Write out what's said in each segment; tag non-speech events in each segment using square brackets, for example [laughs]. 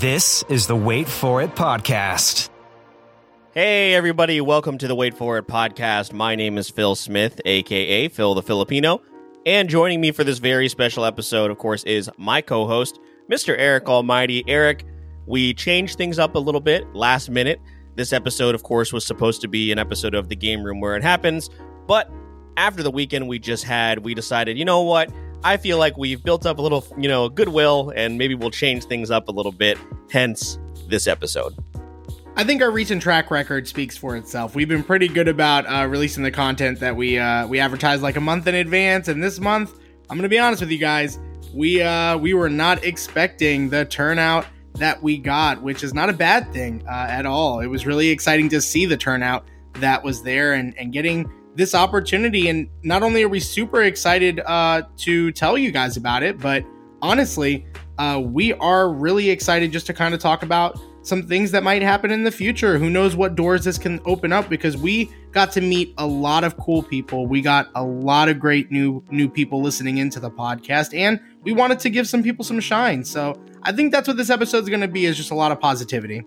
This is the Wait For It podcast. Hey, everybody, welcome to the Wait For It podcast. My name is Phil Smith, aka Phil the Filipino. And joining me for this very special episode, of course, is my co host, Mr. Eric Almighty. Eric, we changed things up a little bit last minute. This episode, of course, was supposed to be an episode of The Game Room Where It Happens. But after the weekend we just had, we decided, you know what? I feel like we've built up a little, you know, goodwill and maybe we'll change things up a little bit. Hence this episode. I think our recent track record speaks for itself. We've been pretty good about uh, releasing the content that we uh, we advertise like a month in advance, and this month, I'm gonna be honest with you guys, we uh, we were not expecting the turnout that we got, which is not a bad thing uh, at all. It was really exciting to see the turnout that was there and and getting this opportunity. And not only are we super excited uh, to tell you guys about it, but honestly, uh, we are really excited just to kind of talk about some things that might happen in the future. Who knows what doors this can open up because we got to meet a lot of cool people. We got a lot of great new new people listening into the podcast and we wanted to give some people some shine. So, I think that's what this episode is going to be is just a lot of positivity.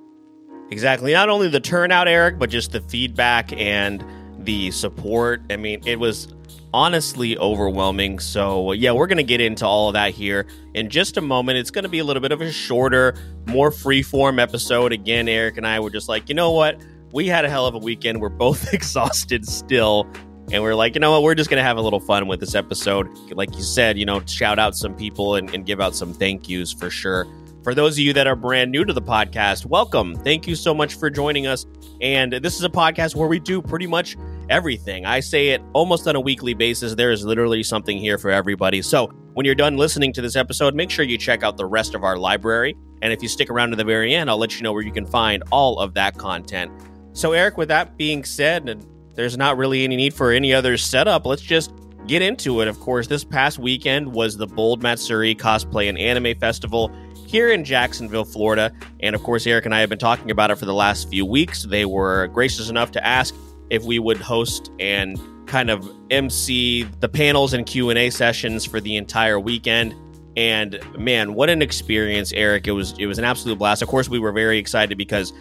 Exactly. Not only the turnout, Eric, but just the feedback and the support. I mean, it was honestly overwhelming. So, yeah, we're going to get into all of that here in just a moment. It's going to be a little bit of a shorter, more free-form episode. Again, Eric and I were just like, you know what? We had a hell of a weekend. We're both [laughs] exhausted still. And we're like, you know what? We're just going to have a little fun with this episode. Like you said, you know, shout out some people and, and give out some thank yous for sure. For those of you that are brand new to the podcast, welcome. Thank you so much for joining us. And this is a podcast where we do pretty much everything. I say it almost on a weekly basis. There is literally something here for everybody. So when you're done listening to this episode, make sure you check out the rest of our library. And if you stick around to the very end, I'll let you know where you can find all of that content. So, Eric, with that being said, and there's not really any need for any other setup, let's just get into it. Of course, this past weekend was the Bold Matsuri Cosplay and Anime Festival here in Jacksonville, Florida. And of course, Eric and I have been talking about it for the last few weeks. They were gracious enough to ask if we would host and kind of MC the panels and Q&A sessions for the entire weekend. And man, what an experience, Eric. It was it was an absolute blast. Of course, we were very excited because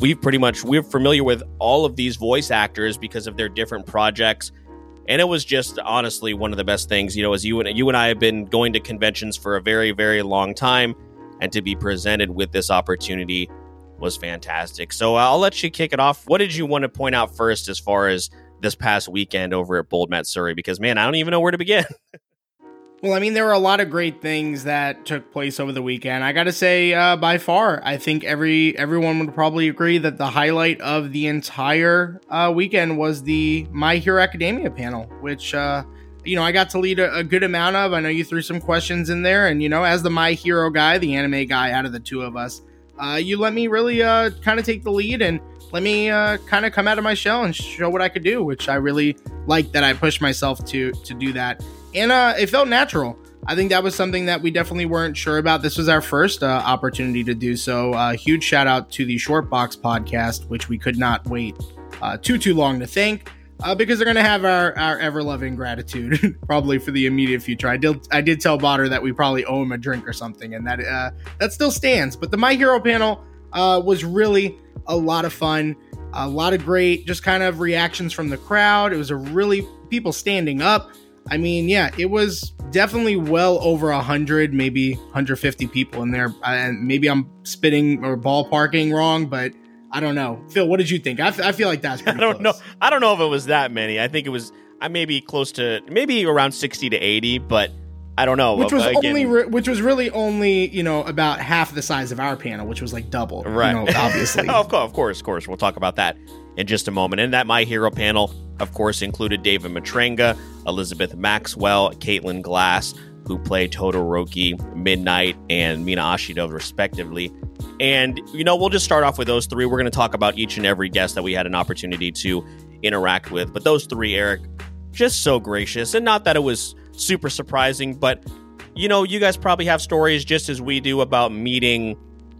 we've pretty much we're familiar with all of these voice actors because of their different projects. And it was just honestly one of the best things, you know, as you and you and I have been going to conventions for a very, very long time and to be presented with this opportunity was fantastic. So uh, I'll let you kick it off. What did you want to point out first as far as this past weekend over at Bold Matsuri? Because man, I don't even know where to begin. [laughs] well, I mean, there were a lot of great things that took place over the weekend. I got to say, uh, by far, I think every everyone would probably agree that the highlight of the entire uh, weekend was the My Hero Academia panel, which uh, you know, I got to lead a, a, good amount of. I know you threw some questions in there, and you know, as the my hero guy, the anime guy out of the two of us, uh, you let me really uh, kind of take the lead and let me uh, kind of come out of my shell and show what I could do, which I really like that I pushed myself to to do that, and uh, it felt natural. I think that was something that we definitely weren't sure about. This was our first uh, opportunity to do so. Uh, huge shout out to the Short Box podcast, which we could not wait too too long to thank uh, because they're gonna have our, our ever loving gratitude [laughs] probably for the immediate future. I did I did tell Botter that we probably owe him a drink or something, and that uh, that still stands. But the My Hero panel uh, was really a lot of fun, a lot of great just kind of reactions from the crowd. It was a really people standing up. I mean, yeah, it was definitely well over a hundred, maybe 150 people in there, and maybe I'm spitting or ballparking wrong, but I don't know. Phil, what did you think? I, f- I feel like that's [laughs] I don't close. know. I don't know if it was that many. I think it was I maybe close to maybe around 60 to 80, but I don't know. Which was Again, only re- which was really only, you know, about half the size of our panel, which was like double. Right. You know, obviously. [laughs] of course, of course, of course. We'll talk about that in just a moment. And that My Hero panel, of course, included David Matranga, Elizabeth Maxwell, Caitlin Glass, who played Todoroki, Midnight, and Mina Ashido, respectively. And, you know, we'll just start off with those three. We're going to talk about each and every guest that we had an opportunity to interact with. But those three, Eric, just so gracious. And not that it was super surprising, but, you know, you guys probably have stories just as we do about meeting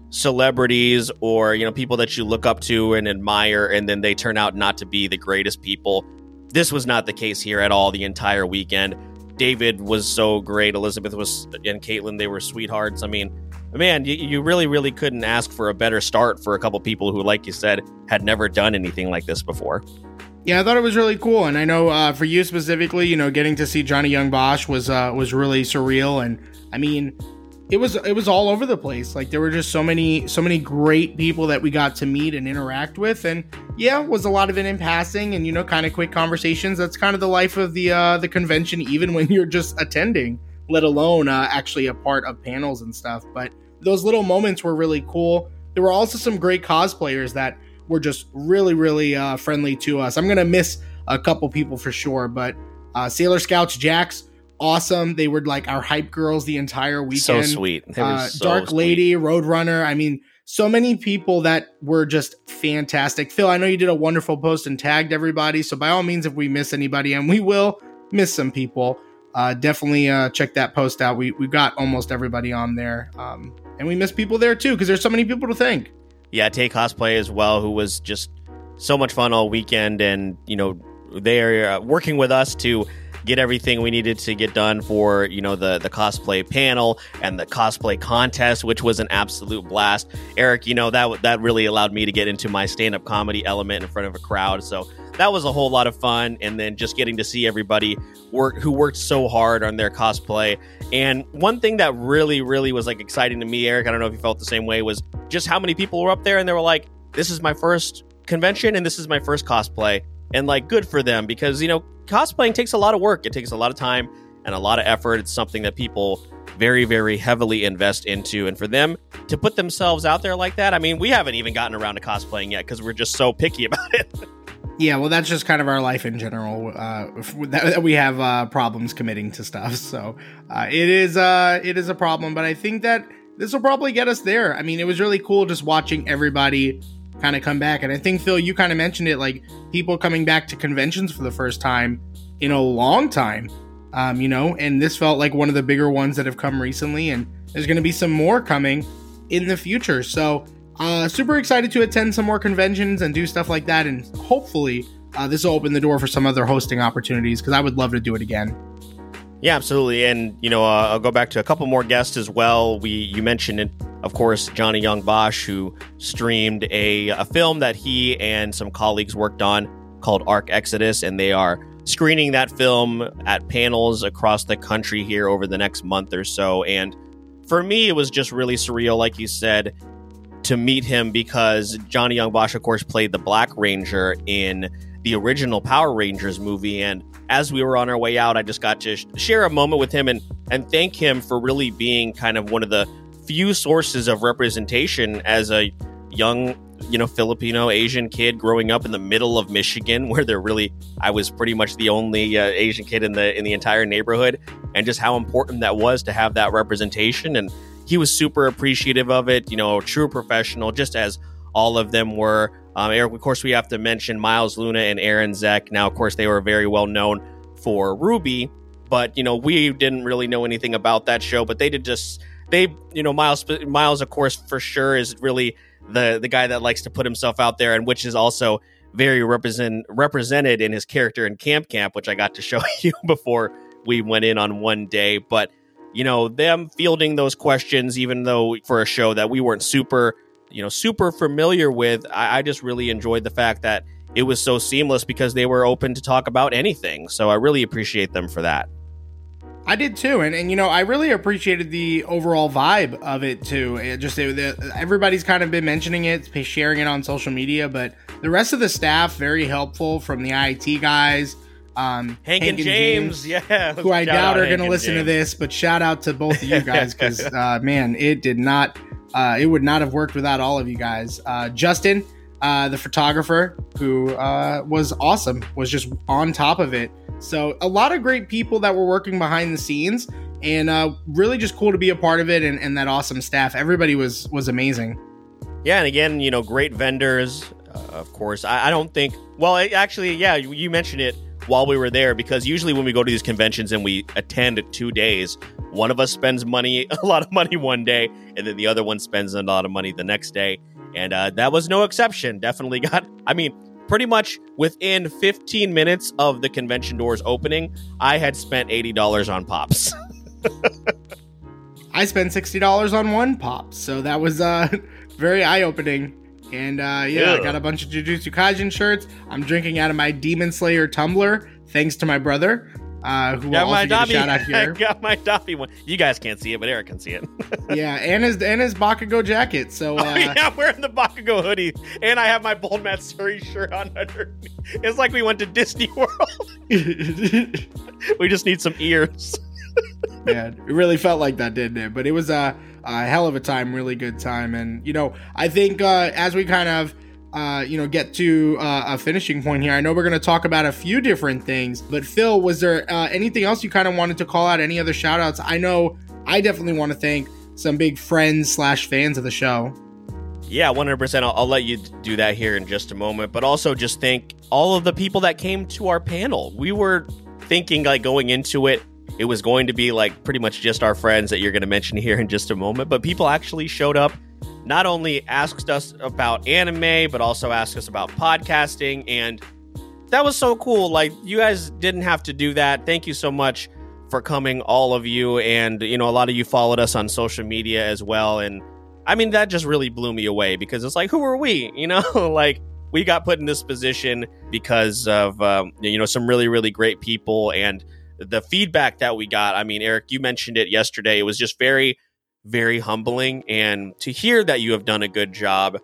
celebrities or, you know, people that you look up to and admire, and then they turn out not to be the greatest people. This was not the case here at all the entire weekend. David was so great. Elizabeth was, and Caitlin, they were sweethearts. I mean, man, you, you really, really couldn't ask for a better start for a couple people who, like you said, had never done anything like this before. Yeah, I thought it was really cool, and I know uh, for you specifically, you know, getting to see Johnny Yong Bosch was uh, was really surreal, and I mean, it was it was all over the place. Like there were just so many so many great people that we got to meet and interact with, and yeah, was a lot of it in passing and you know, kind of quick conversations. That's kind of the life of the uh, the convention, even when you're just attending, let alone uh, actually a part of panels and stuff. But those little moments were really cool. There were also some great cosplayers that were just really, really uh, friendly to us. I'm gonna miss a couple people for sure, but uh, Sailor Scouts Jax, awesome. They were like our hype girls the entire weekend. So sweet. Uh, so Dark sweet. Lady, Roadrunner. I mean, so many people that were just fantastic. Phil, I know you did a wonderful post and tagged everybody. So by all means, if we miss anybody, and we will miss some people, uh, definitely uh, check that post out. We we got almost everybody on there, um, and we miss people there too because there's so many people to thank yeah, Tay Cosplay as well, who was just so much fun all weekend, and you know they are uh, working with us to get everything we needed to get done for you know the the cosplay panel and the cosplay contest which was an absolute blast. Eric you know that that really allowed me to get into my stand-up comedy element in front of a crowd. So that was a whole lot of fun. And then just getting to see everybody work who worked so hard on their cosplay. And one thing that really really was like exciting to me eric i don't know if you felt the same way was just how many people were up there and they were like this is my first convention and this is my first cosplay and like good for them because you know cosplaying takes a lot of work it takes a lot of time and a lot of effort it's something that people very very heavily invest into and for them to put themselves out there like that i mean we haven't even gotten around to cosplaying yet because we're just so picky [laughs] about it yeah, well, that's just kind of our life in general. Uh, [laughs] that, we have uh, problems committing to stuff, [laughs] so uh, it is uh, it is a problem. But I think that this will probably get us there. I mean, it was really cool just watching everybody kind of come back, and I think Phil, you kind of mentioned it, like people coming back to conventions for the first time in a long time. Um, you know, and this felt like one of the bigger ones that have come recently, and there's going to be some more coming in the future. So uh, super excited to attend some more conventions and do stuff like that, and hopefully uh, this will open the door for some other hosting opportunities because I would love to do it again. Yeah, absolutely, and you know, uh, I'll go back to a couple more guests as well. We you mentioned it, of course, Johnny Yong Bosch, who streamed a, a film that he and some colleagues worked on called Arc Exodus, and they are screening that film at panels across the country here over the next month or so. And for me, it was just really surreal, like you said to meet him because Johnny Yong Bosch, of course, played the Black Ranger in the original Power Rangers movie. And as we were on our way out, I just got to sh- share a moment with him and, and thank him for really being kind of one of the few sources of representation as a young, you know, Filipino Asian kid growing up in the middle of Michigan, [laughs] where they're really, I was pretty much the only uh, Asian kid in the in the entire neighborhood, and just how important that was to have that representation and he was super appreciative of it. You know, true professional, just as all of them were. Um, Eric, of course, we have to mention Miles Luna and Arryn Zech. Now, of course, they were very well known for RWBY, but you know, we didn't really know anything about that show. But they did just they, you know, Miles Miles, of course, for sure is really the the guy that likes to put himself out there, and which is also very represent represented in his character in Camp Camp, which I got to show [laughs] you before we went in on one day, but you know, them fielding those questions, even though for a show that we weren't super, you know, super familiar with, I, I just really enjoyed the fact that it was so seamless because they were open to talk about anything. So I really appreciate them for that. I did too, and and you know I really appreciated the overall vibe of it too. It just it, everybody's kind of been mentioning it, sharing it on social media, but the rest of the staff very helpful from the IT guys um, Hank, Hank and, James, James, yeah, who I doubt are going to listen James. to this, but shout out to both of you guys because [laughs] uh, man, it did not, uh, it would not have worked without all of you guys. Uh, Justin, uh, the photographer, who uh, was awesome, was just on top of it. So a lot of great people that were working behind the scenes, and uh, really just cool to be a part of it, and, and that awesome staff. Everybody was was amazing. Yeah, and again, you know, great vendors, uh, of course. I, I, don't think, well, actually, yeah, you, you mentioned it while we were there because usually when we go to these conventions and we attend two days, one of us spends money, [laughs] a lot of money one day, and then the other one spends a lot of money the next day. And uh, that was no exception. Definitely got, I mean, pretty much within 15 minutes of the convention doors opening, I had spent $80 on pops. [laughs] I spent $60 on one pop. So that was uh, [laughs] very eye opening. And uh, yeah, I got a bunch of Jujutsu Kaisen shirts. I'm drinking out of my Demon Slayer tumbler, thanks to my brother. Uh, who got my Dobby, shout out [laughs] here. I got my Dobby one. You guys can't see it, but Eric can see it. [laughs] yeah, and his and his Bakugo jacket. So oh, uh, oh, yeah, I'm wearing the Bakugo hoodie, and I have my Bold Matsuri shirt on underneath. It's like we went to Disney [laughs] World. we just need some ears. Man, it really felt like that, didn't it? But it was a, a hell of a time, really good time, and you know, I think uh, as we kind of uh, you know, get to uh, a finishing point here. I know we're going to talk about a few different things, but Phil, was there uh, anything else you kind of wanted to call out? Any other shout outs? I know I definitely want to thank some big friends slash fans of the show. Yeah, 100%. I'll, I'll let you do that here in just a moment, but also just thank all of the people that came to our panel. We were thinking, like, going into it, it was going to be like pretty much just our friends that you're going to mention here in just a moment, but people actually showed up not only asked us about anime, but also asked us about podcasting. And that was so cool. Like, you guys didn't have to do that. Thank you so much for coming, all of you. And, you know, a lot of you followed us on social media as well. And I mean, that just really blew me away because it's like, who are we? [laughs] You know, like, we got put in this position because of, um, you know, some really, really great people. And the feedback that we got, I mean, Eric, you mentioned it yesterday. It was just very, very humbling. And to hear that you have done a good job,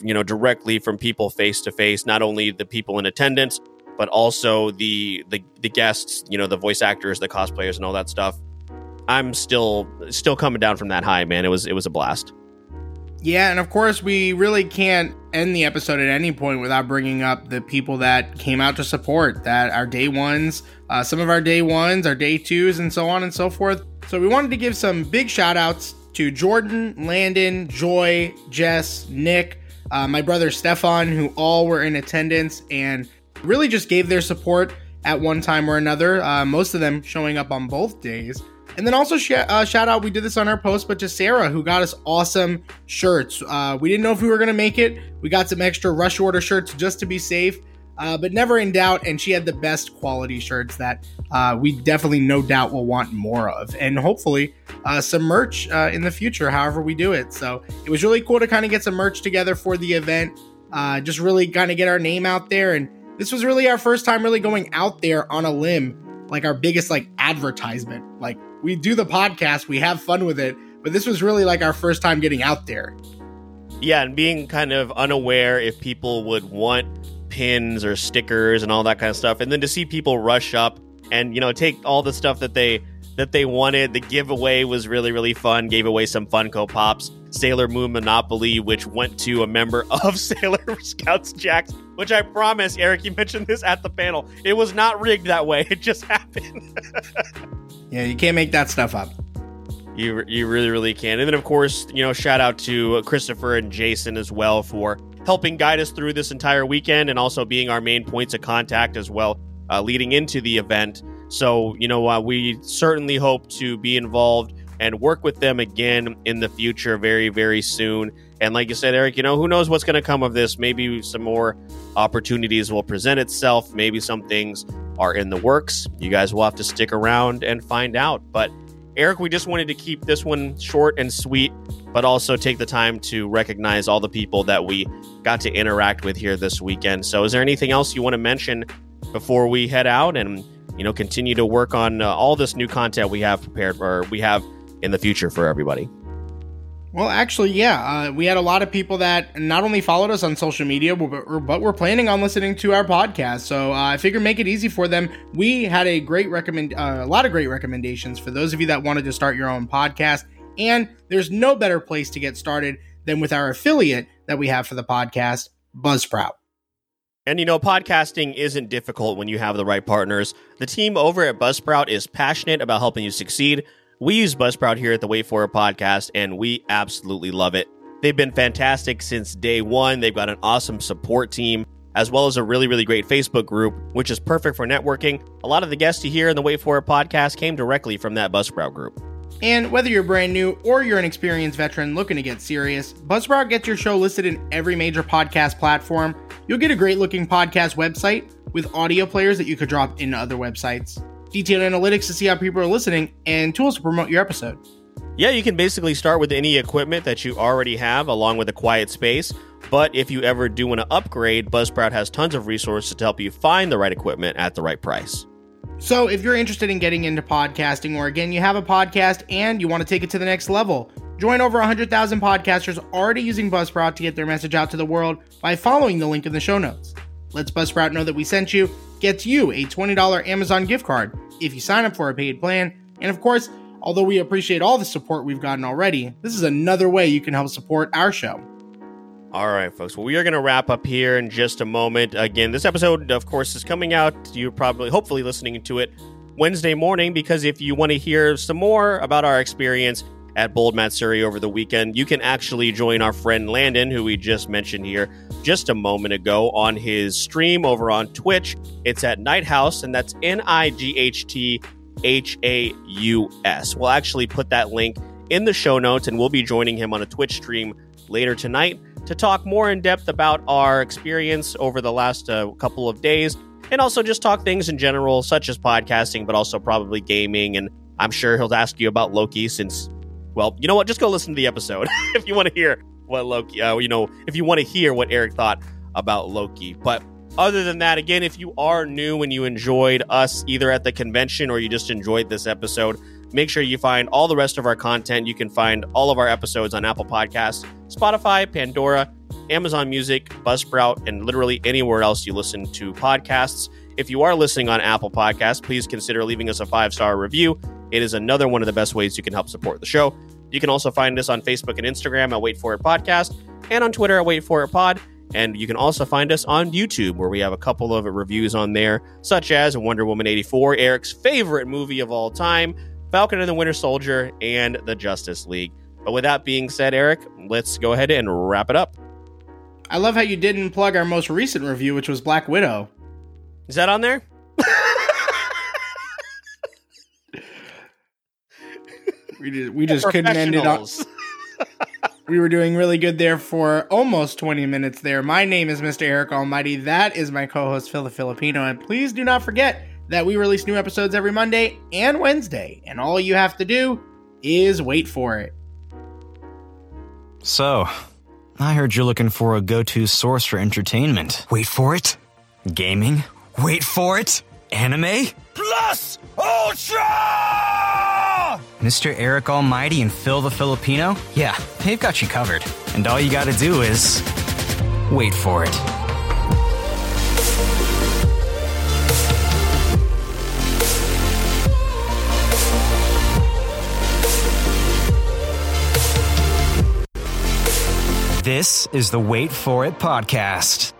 you know, directly from people face to face, not only the people in attendance, but also the, the the guests, you know, the voice actors, the cosplayers, and all that stuff. I'm still still coming down from that high, man. It was it was a blast. Yeah, and of course, we really can't end the episode at any point without bringing up the people that came out to support, that our day ones, uh, some of our day ones, our day twos, and so on and so forth. So we wanted to give some big shout outs to Jordan, Landon, Joy, Jess, Nick, uh, my brother Stefan, who all were in attendance and really just gave their support at one time or another. Uh, most of them showing up on both days. And then also sh- uh, shout out, we did this on our post, but to Sarah who got us awesome shirts. Uh, we didn't know if we were gonna make it. We got some extra rush order shirts just to be safe uh, but never in doubt. And she had the best quality shirts that uh, we definitely, no doubt, will want more of, and hopefully uh, some merch uh, in the future. However, we do it. So it was really cool to kind of get some merch together for the event. Just really kind of get our name out there, and this was really our first time really going out there on a limb, like our biggest like advertisement. Like we do the podcast, we have fun with it, but this was really like our first time getting out there. Yeah, and being kind of unaware if people would want pins or stickers and all that kind of stuff and then to see people rush up and you know take all the stuff that they that they wanted the giveaway was really really fun gave away some funko pops sailor moon monopoly which went to a member of [laughs] sailor scouts jacks which i promise eric you mentioned this at the panel. It was not rigged that way. It just [laughs] happened. Yeah you can't make that stuff up. You, you really really can. And then of course you know shout out to christopher and jason as well for helping guide us through this entire weekend and also being our main points of contact as well uh, leading into the event. So, you know, uh, we certainly hope to be involved and work with them again in the future very, very soon. And like you said, Eric, you know, who knows what's going to come of this? Maybe some more opportunities will present itself. Maybe some things are in the works. You guys will have to stick around and find out. But Eric, we just wanted to keep this one short and sweet, but also take the time to recognize all the people that we got to interact with here this weekend. So, is there anything else you want to mention before we head out and you know continue to work on uh, all this new content we have prepared or we have in the future for everybody? Well, actually, yeah. Uh, we had a lot of people that not only followed us on social media, but, but were planning on listening to our podcast. So uh, I figured make it easy for them. We had a great recommend, uh, a lot of great recommendations for those of you that wanted to start your own podcast. And there's no better place to get started than with our affiliate that we have for the podcast, Buzzsprout. And you know, podcasting isn't difficult when you have the right partners. The team over at Buzzsprout is passionate about helping you succeed we use Buzzsprout here at the Wait For It podcast, and we absolutely love it. They've been fantastic since day one. They've got an awesome support team, as well as a really, really great Facebook group, which is perfect for networking. A lot of the guests you hear in the Wait For It podcast came directly from that Buzzsprout group. And whether you're brand new or you're an experienced veteran looking to get serious, Buzzsprout gets your show listed in every major podcast platform. You'll get a great looking podcast website with audio players that you could drop into other websites, detailed analytics to see how people are listening, and tools to promote your episode. Yeah, you can basically start with any equipment that you already have, along with a quiet space. But if you ever do want to upgrade, Buzzsprout has tons of resources to help you find the right equipment at the right price. So, if you're interested in getting into podcasting, or again, you have a podcast and you want to take it to the next level, join over 100,000 podcasters already using Buzzsprout to get their message out to the world by following the link in the show notes. Let's Buzzsprout know that we sent you, gets you a $20 Amazon gift card if you sign up for a paid plan, and of course, Although we appreciate all the support we've gotten already, this is another way you can help support our show. All right, folks. Well, we are going to wrap up here in just a moment. Again, this episode, of course, is coming out. You're probably, hopefully, listening to it Wednesday morning because if you want to hear some more about our experience at Bold Matsuri over the weekend, you can actually join our friend Landon, who we just mentioned here just a moment ago, on his stream over on Twitch. It's at NightHaus, and that's N I G H T H A U S. We'll actually put that link in the show notes, and we'll be joining him on a Twitch stream later tonight to talk more in depth about our experience over the last uh, couple of days and also just talk things in general, such as podcasting, but also probably gaming. And I'm sure he'll ask you about Loki since, well, you know what? Just go listen to the episode [laughs] if you want to hear what Loki, uh, you know, if you want to hear what Eric thought about Loki. But other than that, again, if you are new and you enjoyed us either at the convention or you just enjoyed this episode, make sure you find all the rest of our content. You can find all of our episodes on Apple Podcasts, Spotify, Pandora, Amazon Music, Buzzsprout, and literally anywhere else you listen to podcasts. If you are listening on Apple Podcasts, please consider leaving us a five star review. It is another one of the best ways you can help support the show. You can also find us on Facebook and Instagram at Wait For It Podcast and on Twitter at Wait For It Pod. And you can also find us on YouTube, where we have a couple of reviews on there, such as Wonder Woman 84, Eric's favorite movie of all time, Falcon and the Winter Soldier, and the Justice League. But with that being said, Eric, let's go ahead and wrap it up. I love how you didn't plug our most recent review, which was Black Widow. Is that on there? We just, we just couldn't end it on. [laughs] we were doing really good there for almost 20 minutes there. My name is Mr. Eric Almighty. That is my co host, Phil the Filipino. And please do not forget that we release new episodes every Monday and Wednesday. And all you have to do is wait for it. So, I heard you're looking for a go to source for entertainment. Wait for it. Gaming. Wait for it. Anime. Plus Ultra! Mr. Eric Almighty and Phil the Filipino? Yeah, they've got you covered. And all you gotta do is wait for it. This is the Wait For It podcast.